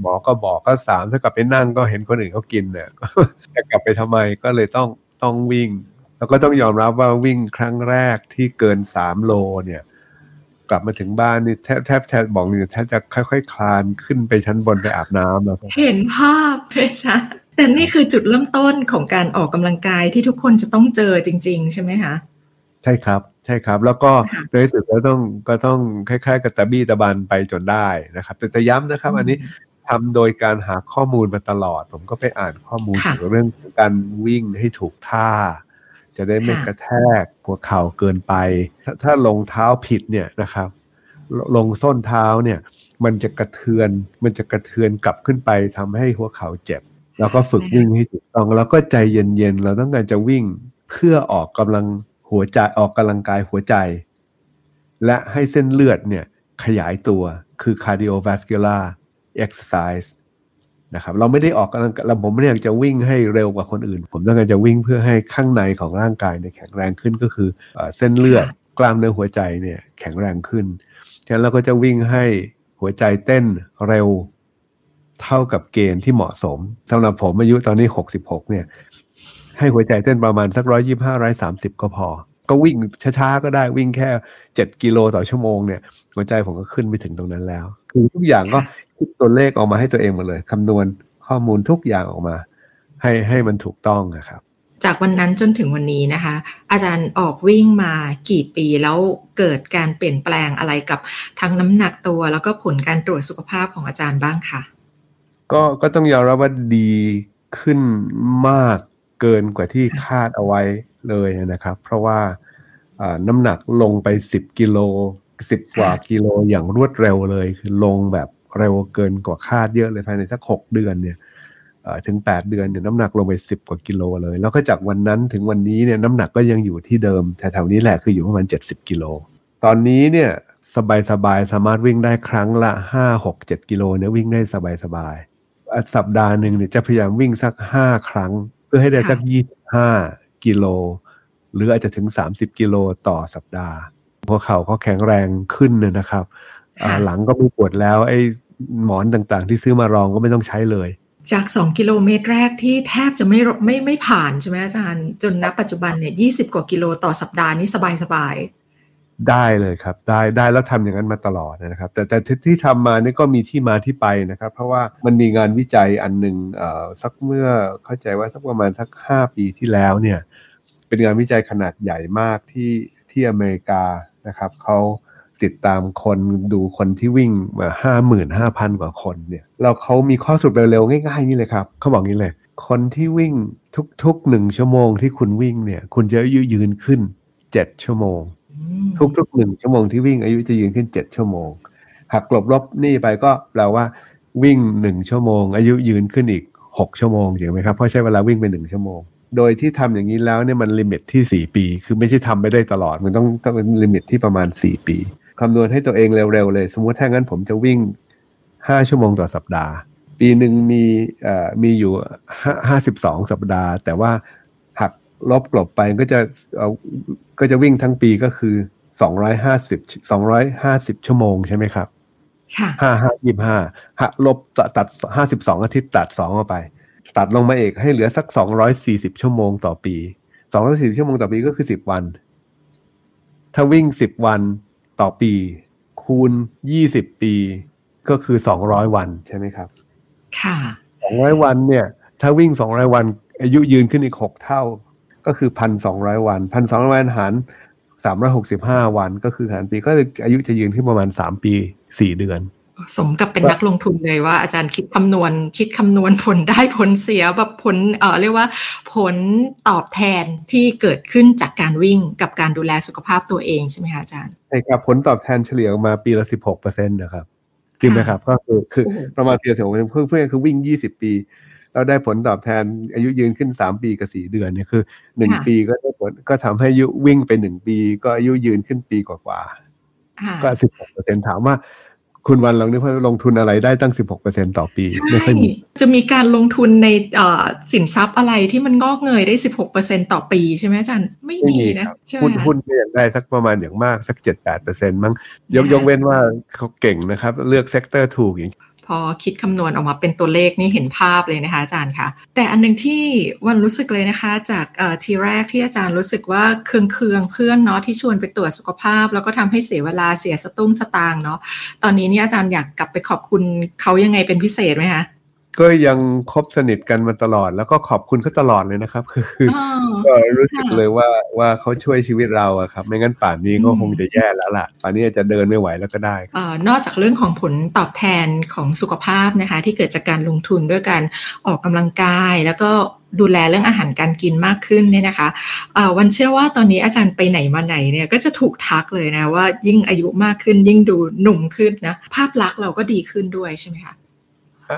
หมอก็บอกก็สามถ้ากลับไปนั่งก็เห็นคนอื่นเขากินเนี่ยจะกลับไปทำไมก็เลยต้องต้องวิ่ง แล้วก็ต้องยอมรับว่าวิ่งครั้งแรกที่เกินสามโลเนี่ย กลับมาถึงบ้านนี่แทบแทบแทบบอกเลยแทบจะค่อยๆคลานขึ้นไปชั้นบนไปอาบน้ำแล้วเห็นภาพเลยจ้ะแต่นี่คือจุดเริ่มต้นของการออกกำลังกายที่ทุกคนจะต้องเจอจริง ๆ ใช่ไหมคะใช่ครับ ใช่ครับ แล้วก็โดยสุดก็ต้องก็ต้องคล้ายๆกับตะบี้ตะบันไปจนได้นะครับ แต่จะย้ำนะครับ อันนี้ทำโดยการหาข้อมูลมาตลอด ผมก็ไปอ่านข้อมูลเกี่ยวกับเรื่องการวิ่งให้ถูกท่า จะได้ไม่กระแทกหัวเข่าเกินไปถ้าถ้าลงเท้าผิดเนี่ยนะครับ ลงส้นเท้าเนี่ย มันจะกระเทือน มันจะกระเทือนกลับขึ้นไปทำให้หัวเข่าเจ็บ แล้วก็ฝึกวิ่งให้ถูกต้อง แล้วก็ใจเย็นๆ เราต้องการจะวิ่งเพื่อออกกำลังหัวใจออกกำลังกายหัวใจ และให้เส้นเลือดเนี่ยขยายตัวคือ cardiovascular exercise นะครับเราไม่ได้ออกกำลังเราผมไม่ได้อยากจะวิ่งให้เร็วกว่าคนอื่น ผมต้องการจะวิ่งเพื่อให้ข้างในของร่างกายเนี่ยแข็งแรงขึ้นก็คือเส้นเลือดกล้ามเนื้อหัวใจเนี่ยแข็งแรงขึ้นฉะนั้นเราก็จะวิ่งให้หัวใจเต้นเร็วเท่ากับเกณฑ์ที่เหมาะสมสำหรับผมอายุตอนนี้ 66 เนี่ย ให้หัวใจเต้นประมาณสักร้อยยี่ห้าร้อยสามสิบก็พอ ก็วิ่งช้าๆก็ได้วิ่งแค่เจ็ดกิโลต่อชั่วโมงเนี่ย หัวใจผมก็ขึ้นไปถึงตรงนั้นแล้ว คือทุกอย่างก็ คิดตัวเลขออกมาให้ตัวเองหมดเลยคำนวณข้อมูลทุกอย่างออกมา ให้ให้มันถูกต้องนะครับ จากวันนั้นจนถึงวันนี้นะคะ อาจารย์ออกวิ่งมากี่ปีแล้วเกิดการเปลี่ยนแปลงอะไรกับทั้งน้ำหนักตัว แล้วก็ผลการตรวจสุขภาพของอาจารย์บ้างคะก็ก็ต้องยอมรับว่าดีขึ้นมากเกินกว่าที่คาดเอาไว้เลยนะครับ เพราะว่าน้ำหนักลงไป 10 กิโล 10 กว่ากิโลอย่างรวดเร็วเลย คือลงแบบ เร็วเกินกว่าคาดเยอะเลยภายในสัก6เดือนเนี่ยถึง 8 เดือนเนี่ยน้ำหนักลงไป 10 กว่ากิโลเลย แล้วก็จากวันนั้นถึงวันนี้เนี่ยน้ำหนักก็ยังอยู่ที่เดิมแถวๆนี้แหละคืออยู่ประมาณ 70 กิโล ตอนนี้เนี่ยสบายๆสามารถวิ่งได้ครั้งละ 5 6 7 กิโลเนี่ยวิ่งได้สบายๆสัปดาห์หนึ่งเนี่ยจะพยายามวิ่งสัก 5 ครั้งพื่อให้ได้สักยี่ห้ากิโล หรืออาจจะถึงสามสิบกิโลต่อสัปดาห์หัวเข่าเขาแข็งแรงขึ้นนะครับ หลังก็ไม่ปวดแล้ว ไอ้หมอนต่างๆ ที่ซื้อมารองก็ไม่ต้องใช้เลย จากสองกิโลเมตรแรกที่แทบจะไม่ไม่ไม่ผ่านใช่ไหมอาจารย์ จนณปัจจุบันเนี่ยยี่สิบกว่ากิโลต่อสัปดาห์นี้สบายสบายได้เลยครับ ได้ได้แล้วทำอย่างนั้นมาตลอดนะครับ แต่แต่ที่ทำมานี่ก็มีที่มาที่ไปนะครับ เพราะว่ามันมีงานวิจัยอันหนึ่งเอ่อสักเมื่อเข้าใจว่าสักประมาณสักห้าปีที่แล้วเนี่ยเป็นงานวิจัยขนาดใหญ่มากที่ที่อเมริกานะครับเขา ติดตามคนดูคนที่วิ่งมาห้าหมื่นห้าพันกว่าคนเนี่ยเราเขามีข้อสรุปเร็วๆง่ายๆนี่เลยครับเขาบอกงี้เลย คนที่วิ่งทุกๆหนึ่งชั่วโมงที่คุณวิ่งเนี่ยคุณจะอายุยืนขึ้นเจ็ดชั่วโมง ทุกๆหนึ่งชั่วโมงที่วิ่งอายุจะยืนขึ้นเจ็ดชั่วโมงหักกลบลบหนี้ไปก็แปลว่าวิ่งหนึ่งชั่วโมง อายุยืนขึ้นอีกหกชั่วโมงจริงไหมครับเพราะใช้เวลาวิ่งไปหนึ่งชั่วโมงโดยที่ทำอย่างนี้แล้วเนี่ยมัน limit ที่สี่ปี คือไม่ใช่ทำไปได้ตลอด มันต้องต้องเป็น limit ที่ประมาณสี่ปี คำนวณให้ตัวเองเร็วๆเลย สมมติถ้างั้นผมจะวิ่งห้าชั่วโมงต่อสัปดาห์ ปีหนึ่งมีเอ่อมีอยู่ห้าสิบสองสัปดาห์ แต่ว่าหักลบกลบไปก็จะก็จะวิ่งทั้งปีก็คือสองร้อยห้าสิบสองร้อยห้าสิบชั่วโมงใช่ไหมครับค่ะห้าห้ายี่ห้าหักลบตัดห้าสิบสองอาทิตย์ตัดสองออกไป ตัดลงมาเอกให้เหลือสักสองร้อยสี่สิบชั่วโมงต่อปีสองร้อยสี่สิบชั่วโมงต่อปีก็คือสิบวัน ถ้าวิ่งสิบวัน ต่อปี คูณยี่สิบปีก็คือสองร้อยวันใช่ไหมครับ ค่ะสองร้อยวันเนี่ย ถ้าวิ่งสองร้อยวัน อายุยืนขึ้นอีกหกเท่า ก็คือพันสองร้อยวันพันสองร้อยวันหารสามร้อยหกสิบห้าวันก็คือหารปีก็อายุจะยืนขึ้นประมาณสามปีสี่เดือน สมกับเป็นนักลงทุนเลยว่าอาจารย์คิดคำนวณ คิดคำนวณผลได้ผลเสียแบบผลเออเรียกว่า ผลตอบแทนที่เกิดขึ้นจากการวิ่งกับการดูแลสุขภาพตัวเองใช่ไหมคะอาจารย์ใช่ครับผลตอบแทนเฉลี่ยออกมาปีละสิบหกเปอร์เซ็นต์นะครับจริงไหมครับ ก็คือคือประมาณปีละสิบหกเพื่อนเพื่อนคือวิ่งยี่สิบปีเราได้ผลตอบแทนอายุยืนขึ้นสามปีกับสี่เดือนเนี่ยคือหนึ่งปีก็ได้ผลก็ทำให้อายุวิ่งไปหนึ่งปี ก็อายุยืนขึ้นปีกว่าๆก็สิบหกเปอร์เซ็นต์ถามว่า คุณวันลองนึกว่าลงทุนอะไรได้ตั้ง 16%ต่อปี ไม่ค่อยมีจะมีการลงทุนในสินทรัพย์อะไรที่มันงอกเงยได้ 16%ต่อปีใช่ไหมอาจารย์ ไม่มีนะใช่ไหมหุ้นหุ้นก็ยังได้สักประมาณอย่างมากสัก 7-8%มั้งยกยกเว้นว่าเขาเก่งนะครับ เลือก sector ถูกอย่าง พอคิดคำนวณออกมาเป็นตัวเลขนี่เห็นภาพเลยนะคะอาจารย์คะแต่อันหนึ่งที่วันรู้สึกเลยนะคะ จากทีแรกที่อาจารย์รู้สึกว่าเคืองเคืองเพื่อนเนาะที่ชวนไปตรวจสุขภาพ แล้วก็ทำให้เสียเวลาเสียสตุ้งสตางค์เนาะตอนนี้นี่อาจารย์อยากกลับไปขอบคุณเขายังไงเป็นพิเศษไหมคะ ก็ยังคบสนิทกันมาตลอด แล้วก็ขอบคุณเขาตลอดเลยนะครับ คือก็รู้สึกเลยว่าว่าเขาช่วยชีวิตเราอะครับ ไม่งั้นป่านนี้ก็คงจะแย่แล้วล่ะ ป่านนี้อาจจะเดินไม่ไหวแล้วก็ได้นอกจากเรื่องของผลตอบแทนของสุขภาพนะคะ ที่เกิดจากการลงทุนด้วยการออกกำลังกายแล้วก็ดูแลเรื่องอาหารการกินมากขึ้นเนี่ยนะคะวันเชื่อว่าตอนนี้อาจารย์ไปไหนมาไหนเนี่ยก็จะถูกทักเลยนะว่ายิ่งอายุมากขึ้นยิ่งดูหนุ่มขึ้นนะภาพลักษณ์เราก็ดีขึ้นด้วยใช่ไหมคะ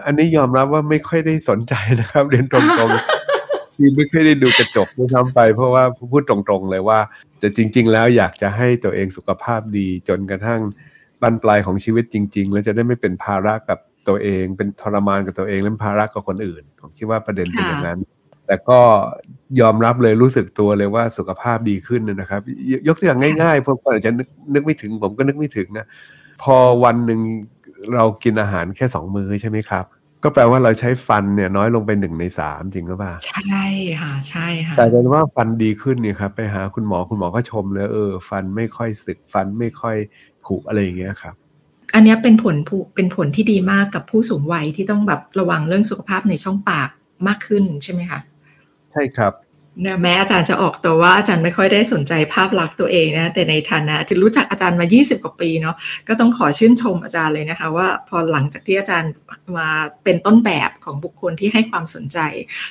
อันนี้ยอมรับว่าไม่ค่อยได้สนใจนะครับ เรียนตรงๆที่ไม่ค่อยได้ดูกระจกด้วยซ้ำไป เพราะว่าพูดตรงๆเลยว่า แต่จริง ๆ แล้วอยากจะให้ตัวเองสุขภาพดีจนกระทั่งบรรปลายของชีวิตจริง ๆ แล้วจะได้ไม่เป็นภาระกับตัวเอง เป็นทรมานกับตัวเองและภาระกับคนอื่น ผมคิดว่าประเด็นเป็นอย่างนั้น แต่ก็ยอมรับเลยรู้สึกตัวเลยว่าสุขภาพดีขึ้นนะครับ ยกตัวอย่างง่ายๆพวกคนอาจจะนึกนึกไม่ถึง ผมก็นึกไม่ถึงนะพอวันหนึ่ง เรากินอาหารแค่สองมือใช่ไหมครับ ก็แปลว่าเราใช้ฟันเนี่ยน้อยลงไปหนึ่งในสามจริงหรือเปล่าใช่ค่ะใช่ค่ะแต่เป็นว่าฟันดีขึ้นเนี่ยครับไปหาคุณหมอคุณหมอก็ชมเลยเออ ฟันไม่ค่อยสึกฟันไม่ค่อยผุอะไรอย่างเงี้ยครับอันนี้เป็นผลเป็นผลที่ดีมากกับผู้สูงวัยที่ต้องแบบระวังเรื่องสุขภาพในช่องปากมากขึ้นใช่ไหมคะใช่ครับ นะแม้อาจารย์จะออกตัวว่าอาจารย์ไม่ค่อยได้สนใจภาพลักษณ์ตัวเองนะแต่ในฐานะที่รู้จักอาจารย์มา 20 กว่าปีเนาะก็ต้องขอชื่นชมอาจารย์เลยนะคะ ว่าพอหลังจากที่อาจารย์มาเป็นต้นแบบของบุคคลที่ให้ความสนใจ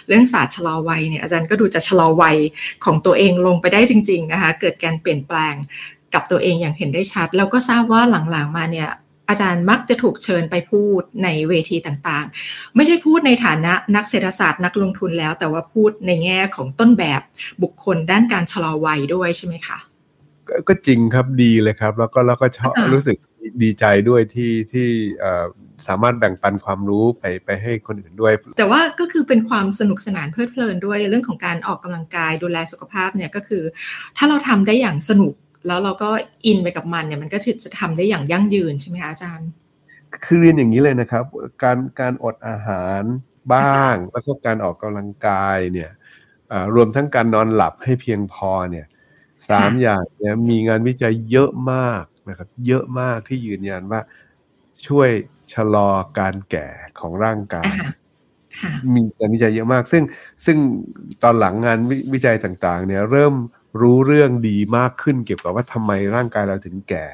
เรื่องศาสตร์ชะลอวัยเนี่ยอาจารย์ก็ดูจะชะลอวัยของตัวเองลงไปได้จริง ๆนะคะ เกิดการเปลี่ยนแปลงกับตัวเองอย่างเห็นได้ชัด แล้วก็ทราบว่าหลังๆมาเนี่ย อาจารย์มักจะถูกเชิญไปพูดในเวทีต่างๆ ไม่ใช่พูดในฐานะนักเศรษฐศาสตร์นักลงทุนแล้ว แต่ว่าพูดในแง่ของต้นแบบบุคคลด้านการชะลอวัยด้วยใช่ไหมคะก็จริงครับดีเลยครับ แล้วก็แล้วก็ชอบรู้สึกดีใจด้วยที่ที่สามารถแบ่งปันความรู้ไปไปให้คนอื่นด้วย แต่ว่าก็คือเป็นความสนุกสนานเพลิดเพลินด้วยเรื่องของการออกกำลังกายดูแลสุขภาพเนี่ยก็คือ ถ้าเราทำได้อย่างสนุก แล้วเราก็อินไปกับมันเนี่ยมันก็จะทำได้อย่างยั่งยืนใช่ไหมคะอาจารย์ คือเรียนอย่างนี้เลยนะครับ การการอดอาหารบ้าง แล้วก็การออกกำลังกายเนี่ยรวมทั้งการนอนหลับให้เพียงพอเนี่ยสามอย่างเนี่ยมีงานวิจัยเยอะมากนะครับ เยอะมากที่ยืนยันว่าช่วยชะลอการแก่ของร่างกายมีงานวิจัยเยอะมาก ซึ่งซึ่งตอนหลังงานวิจัยต่าง ๆ เนี่ยเริ่ม รู้เรื่องดีมากขึ้นเกี่ยวกับว่าทำไมร่างกายเราถึงแก่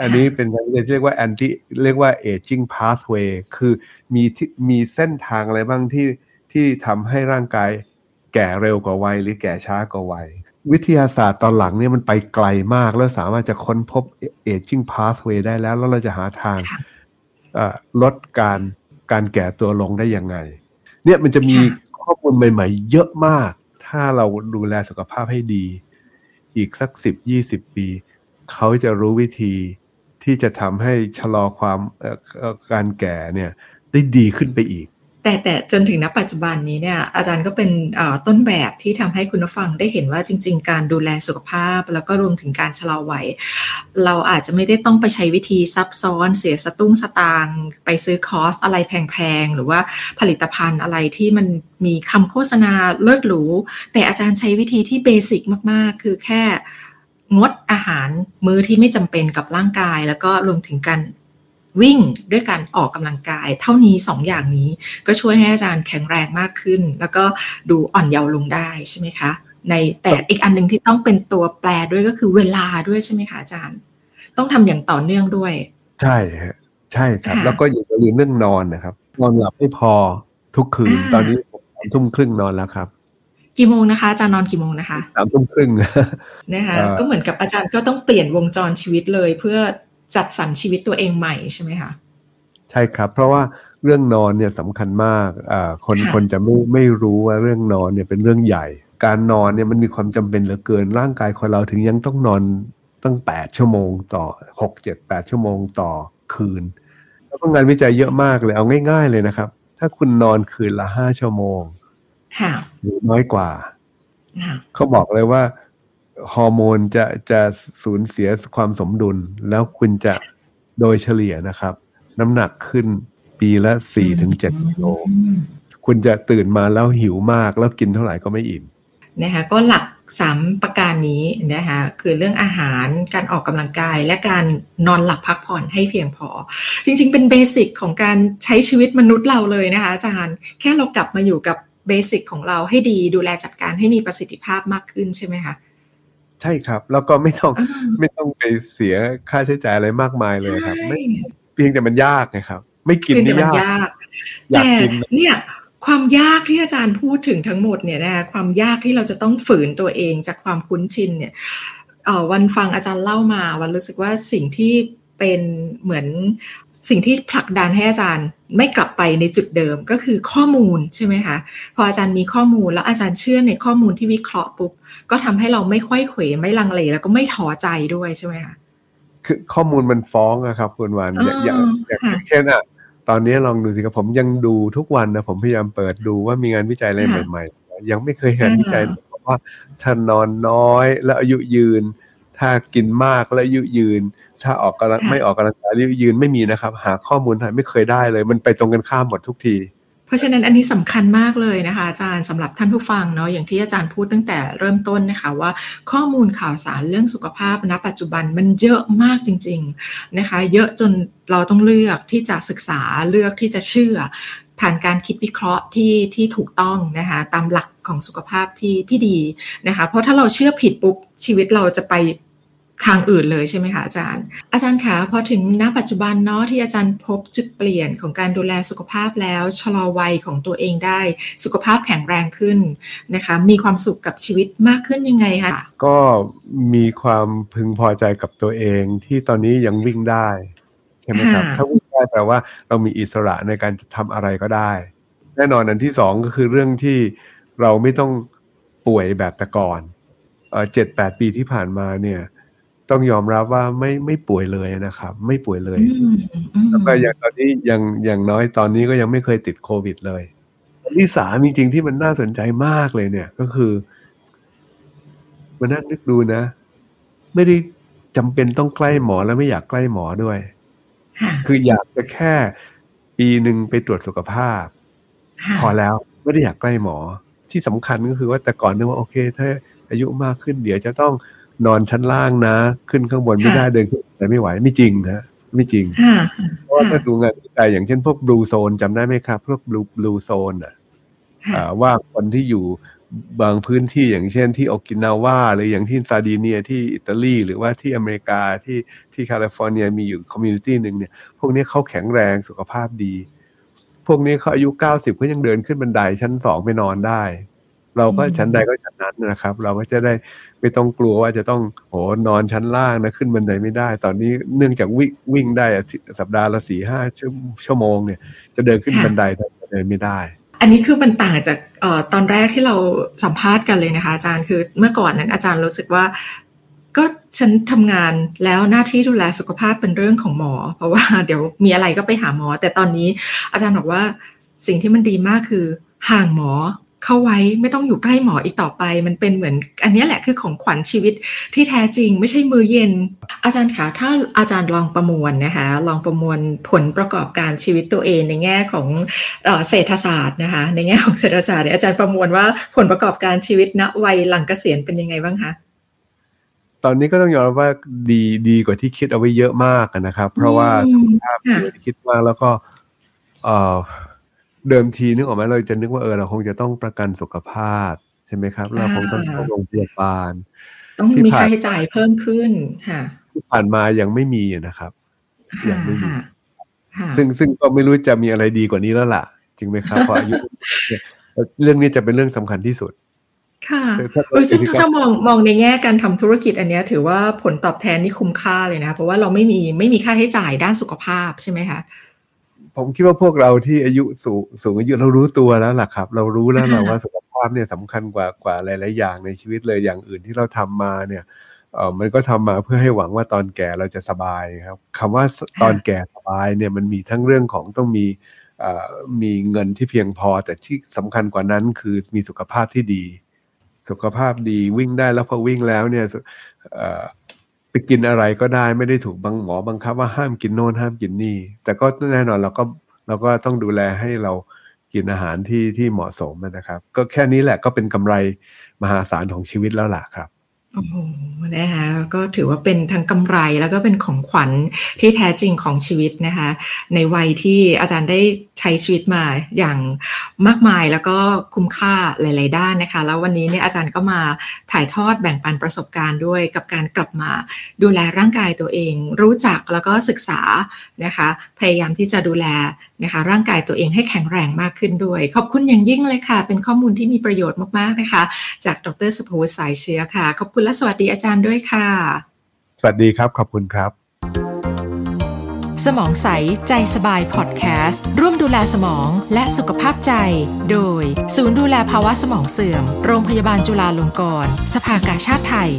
อันนี้เป็นการเรียกว่า anti เรียกว่า aging pathway คือมีมีเส้นทางอะไรบ้างที่ที่ทำให้ร่างกายแก่เร็วกว่าวัยหรือแก่ช้ากว่าวัยวิทยาศาสตร์ตอนหลังเนี่ยมันไปไกลมาก แล้วสามารถจะค้นพบ aging pathway ได้แล้ว แล้วเราจะหาทางลดการการแก่ตัวลงได้ยังไง เนี่ยมันจะมีข้อมูลใหม่ ๆ เยอะมาก ถ้าเราดูแลสุขภาพให้ดี อีกสักสิบยี่สิบปี เขาจะรู้วิธีที่จะทำให้ชะลอความการแก่เนี่ยได้ดีขึ้นไปอีก แต่แต่จนถึงณปัจจุบันนี้เนี่ยอาจารย์ก็เป็นต้นแบบที่ทำให้คุณผู้ฟังได้เห็นว่าจริง ๆ การดูแลสุขภาพ แล้วก็รวมถึงการชะลอวัยเราอาจจะไม่ได้ต้องไปใช้วิธีซับซ้อน เสียสตุ้งสตางไปซื้อคอสอะไรแพงๆหรือว่าผลิตภัณฑ์อะไรที่มันมีคำโฆษณาเลิศหรูแต่อาจารย์ใช้วิธีที่เบสิกมากๆ คือแค่งดอาหารมื้อที่ไม่จำเป็นกับร่างกาย แล้วก็รวมถึงการ วิ่งด้วยการออกกำลังกาย เท่านี้ 2ออย่างนี้ ก็ช่วยให้อาจารย์แข็งแรงมากขึ้น แล้วก็ดูอ่อนเยาว์ลงได้ใช่ไหมคะในแต่อีกอันหนึ่งที่ต้องเป็นตัวแปรด้วยก็คือเวลาด้วยใช่ไหมคะอาจารย์ ต้องทำอย่างต่อเนื่องด้วย ใช่ฮะใช่ครับ แล้วก็อย่าลืมเรื่องนอนนะครับ นอนหลับให้พอทุกคืนตอนนี้ผมสามทุ่มครึ่งนอนแล้วครับ กี่โมงนะคะอาจารย์นอนกี่โมงนะคะสามทุ่มครึ่งนะคะก็เหมือนกับอาจารย์ก็ต้องเปลี่ยนวงจรชีวิตเลย เพื่อ จัดสรรชีวิตตัวเองใหม่ใช่ไหมคะใช่ครับ เพราะว่าเรื่องนอนเนี่ยสำคัญมากอ่าคนคนจะไม่ไม่รู้ว่าเรื่องนอนเนี่ยเป็นเรื่องใหญ่ การนอนเนี่ยมันมีความจำเป็นเหลือเกินร่างกายคนเราถึงยังต้องนอนตั้งแปดชั่วโมงต่อหกเจ็ดแปดชั่วโมงต่อคืน แล้วก็งานวิจัยเยอะมากเลยเอาง่าย ๆเลยนะครับ ถ้าคุณนอนคืนละห้าชั่วโมงหรือน้อยกว่าเขาบอกเลยว่า ฮอร์โมนจะจะสูญเสียความสมดุล แล้วคุณจะโดยเฉลี่ยนะครับ น้ำหนักขึ้นปีละสี่ถึงเจ็ดกิโลคุณจะตื่นมาแล้วหิวมากแล้วกินเท่าไหร่ก็ไม่อิ่มนะคะก็หลักสามประการนี้นะคะคือเรื่องอาหารการออกกำลังกาย และการนอนหลับพักผ่อนให้เพียงพอ จริง ๆ เป็นเบสิกของการใช้ชีวิตมนุษย์เราเลยนะคะอาจารย์แค่เรากลับมาอยู่กับเบสิกของเราให้ดีดูแลจัดการให้มีประสิทธิภาพมากขึ้นใช่ไหมคะ ใช่ครับ แล้วก็ไม่ต้องไม่ต้องไปเสียค่าใช้จ่ายอะไรมากมายเลยครับไม่เพียงแต่มันยากนะครับ ไม่กินนี่ยากแต่เนี่ยความยากที่อาจารย์พูดถึงทั้งหมดเนี่ยนะคะความยากที่เราจะต้องฝืนตัวเองจากความคุ้นชินเนี่ยวันฟังอาจารย์เล่ามาวันรู้สึกว่าสิ่งที่ เป็นเหมือนสิ่งที่ผลักดันให้อาจารย์ไม่กลับไปในจุดเดิมก็คือข้อมูลใช่ไหมคะพออาจารย์มีข้อมูลแล้วอาจารย์เชื่อในข้อมูลที่วิเคราะห์ปุ๊บก็ทำให้เราไม่ค่อยเขวไม่ลังเลแล้วก็ไม่ท้อใจด้วยใช่ไหมคะคือข้อมูลมันฟ้องอะครับคุณวันอย่างอย่างเช่นอะตอนนี้ลองดูสิครับผมยังดูทุกวันนะผมพยายามเปิดดูว่ามีงานวิจัยอะไรใหม่ ๆ ยังไม่เคยเห็นวิจัยบอกว่าถ้านอนน้อยแล้วอายุยืน ถ้ากินมากแล้วอายุยืน ถ้าออกกำลังไม่ออกกำลังกายอายุยืนไม่มีนะครับ หาข้อมูลไม่เคยได้เลย มันไปตรงกันข้ามหมดทุกทีเพราะฉะนั้นอันนี้สำคัญมากเลยนะคะอาจารย์สำหรับท่านผู้ฟังเนาะอย่างที่อาจารย์พูดตั้งแต่เริ่มต้นนะคะว่าข้อมูลข่าวสารเรื่องสุขภาพณปัจจุบันมันเยอะมากจริง ๆนะคะ เยอะจนเราต้องเลือกที่จะศึกษาเลือกที่จะเชื่อ ผ่านการคิดวิเคราะห์ที่ที่ถูกต้องนะคะตามหลักของสุขภาพที่ที่ดีนะคะเพราะถ้าเราเชื่อผิดปุ๊บชีวิตเราจะไปทางอื่นเลยใช่ไหมคะอาจารย์ อาจารย์คะพอถึงณปัจจุบันเนาะที่อาจารย์พบจุดเปลี่ยนของการดูแลสุขภาพแล้วชะลอวัยของตัวเองได้ สุขภาพแข็งแรงขึ้นนะคะ มีความสุขกับชีวิตมากขึ้นยังไงคะก็มีความพึงพอใจกับตัวเองที่ตอนนี้ยังวิ่งได้ใช่ไหมครับถ้าวิ่งได้ แปลว่าเรามีอิสระในการทำอะไรก็ได้ แน่นอนอันที่สองก็คือเรื่องที่เราไม่ต้องป่วยแบบแต่ก่อนเจ็ดแปดปีที่ผ่านมาเนี่ย ต้องยอมรับว่าไม่ไม่ป่วยเลยนะครับ ไม่ป่วยเลยแล้วก็อย่างตอนนี้ยังอย่างน้อยตอนนี้ก็ยังไม่เคยติดโควิดเลยที่สามจริงๆที่มันน่าสนใจมากเลยเนี่ย ก็คือ มันน่านึกดูนะ ไม่ได้จำเป็นต้องใกล้หมอแล้วไม่อยากใกล้หมอด้วย คืออยากจะแค่ปีหนึ่งไปตรวจสุขภาพ พอแล้วไม่ได้อยากใกล้หมอที่สำคัญก็คือว่าแต่ก่อนนึกว่าโอเค ถ้าอายุมากขึ้นเดี๋ยวจะต้องนอนชั้นล่างนะ ขึ้นข้างบนไม่ได้เดินขึ้นแต่ไม่ไหวไม่จริงนะไม่จริงเพราะว่าถ้าดูงานวิจัยอย่างเช่นพวก Blue Zone จำได้ไหมครับ พวก Blue Blue Zone อะว่าคนที่อยู่ บางพื้นที่อย่างเช่นที่โอกินาวาหรืออย่างที่ซาร์ดิเนียที่อิตาลีหรือว่าที่อเมริกาที่ที่แคลิฟอร์เนียมีอยู่ community หนึ่งเนี่ย พวกนี้เขาแข็งแรงสุขภาพดี พวกนี้เขาอายุเก้าสิบก็ยังเดินขึ้นบันไดชั้นสองไปนอนได้ เราก็ชั้นใดก็ชั้นนั้นนะครับ เราก็จะได้ไม่ต้องกลัวว่าจะต้องโหนอนชั้นล่างนะขึ้นบันไดไม่ได้ ตอนนี้เนื่องจากวิ่งวิ่งได้สัปดาห์ละสี่ห้าชั่วโมงเนี่ย จะเดินขึ้นบันไดเดินไม่ได้ อันนี้คือมันต่างจากออตอนแรกที่เราสัมภาษณ์กันเลยนะคะ อาจารย์คือเมื่อก่อนนั้นอาจารย์รู้สึกว่า ก็ฉันทำงานแล้วหน้าที่ดูแลสุขภาพเป็นเรื่องของหมอ เพราะว่าเดี๋ยวมีอะไรก็ไปหาหมอ แต่ตอนนี้อาจารย์บอกว่าสิ่งที่มันดีมากคือห่างหมอ เข้าไว้ไม่ต้องอยู่ใกล้หมออีกต่อไป มันเป็นเหมือน อันนี้แหละคือของขวัญชีวิตที่แท้จริง ไม่ใช่มือเย็น อาจารย์คะถ้าอาจารย์ลองประมวลนะคะลองประมวลผลประกอบการชีวิตตัวเองในแง่ของเศรษฐศาสตร์นะคะในแง่ของเศรษฐศาสตร์อาจารย์ประมวลว่าผลประกอบการชีวิตณวัยหลังเกษียณเป็นยังไงบ้างคะตอนนี้ก็ต้องยอมรับว่าดีดีกว่าที่คิดเอาไว้เยอะมากนะครับ เพราะว่าสุขภาพดีกว่าที่คิดมากแล้วก็เอ่อ เดิมทีนึกออกไหมเราจะนึกว่าเออเราคงจะต้องประกันสุขภาพใช่ไหมครับ เราคงต้องเข้าโรงพยาบาล ต้องมีค่าใช้จ่ายเพิ่มขึ้นค่ะที่ผ่านมายังไม่มีนะครับยังไม่มีซึ่งซึ่งก็ไม่รู้จะมีอะไรดีกว่านี้แล้วล่ะ จริงไหมครับเพราะอายุเรื่องนี้จะเป็นเรื่องสำคัญที่สุด ค่ะซึ่งถ้ามองมองในแง่การทำธุรกิจอันนี้ถือว่าผลตอบแทนนี่คุ้มค่าเลยนะ เพราะว่าเราไม่มีไม่มีค่าใช้จ่ายด้านสุขภาพใช่ไหมคะ ผมคิดว่าพวกเราที่อายุสูงสูงอายุเรารู้ตัวแล้วล่ะครับ เรารู้แล้วเราว่าสุขภาพเนี่ยสำคัญกว่ากว่าหลาย ๆ อย่างในชีวิตเลยอย่างอื่นที่เราทำมาเนี่ยเออมันก็ทำมาเพื่อให้หวังว่าตอนแก่เราจะสบายครับคำว่าตอนแก่สบายเนี่ยมันมีทั้งเรื่องของต้องมีมีเงินที่เพียงพอ แต่ที่สำคัญกว่านั้นคือมีสุขภาพที่ดี สุขภาพดีวิ่งได้แล้วพอวิ่งแล้วเนี่ย ไปกินอะไรก็ได้ไม่ได้ถูกบังหมอบังคับว่าห้ามกินโน่นห้ามกินนี่ แต่ก็แน่นอนเราก็เราก็ต้องดูแลให้เรากินอาหารที่ที่เหมาะสมนะครับ ก็แค่นี้แหละก็เป็นกำไรมหาศาลของชีวิตแล้วล่ะครับ โอ้โหนะคะก็ถือว่าเป็นทั้งกำไรแล้วก็เป็นของขวัญที่แท้จริงของชีวิตนะคะ ในวัยที่อาจารย์ได้ใช้ชีวิตมาอย่างมากมายแล้วก็คุ้มค่าหลาย ๆ ด้านนะคะ แล้ววันนี้เนี่ยอาจารย์ก็มาถ่ายทอดแบ่งปันประสบการณ์ด้วย กับการกลับมาดูแลร่างกายตัวเอง รู้จักแล้วก็ศึกษานะคะ พยายามที่จะดูแลนะคะ ร่างกายตัวเองให้แข็งแรงมากขึ้นด้วย ขอบคุณอย่างยิ่งเลยค่ะ เป็นข้อมูลที่มีประโยชน์มาก ๆ นะคะ จากดรสุภวุฒิสายเชื้อค่ะขอบคุณและสวัสดีอาจารย์ด้วยค่ะ สวัสดีครับ ขอบคุณครับ สมองใส ใจสบายพอดแคสต์ ร่วมดูแลสมองและสุขภาพใจ โดย ศูนย์ดูแลภาวะสมองเสื่อม โรงพยาบาลจุฬาลงกรณ์ สภากาชาติไทย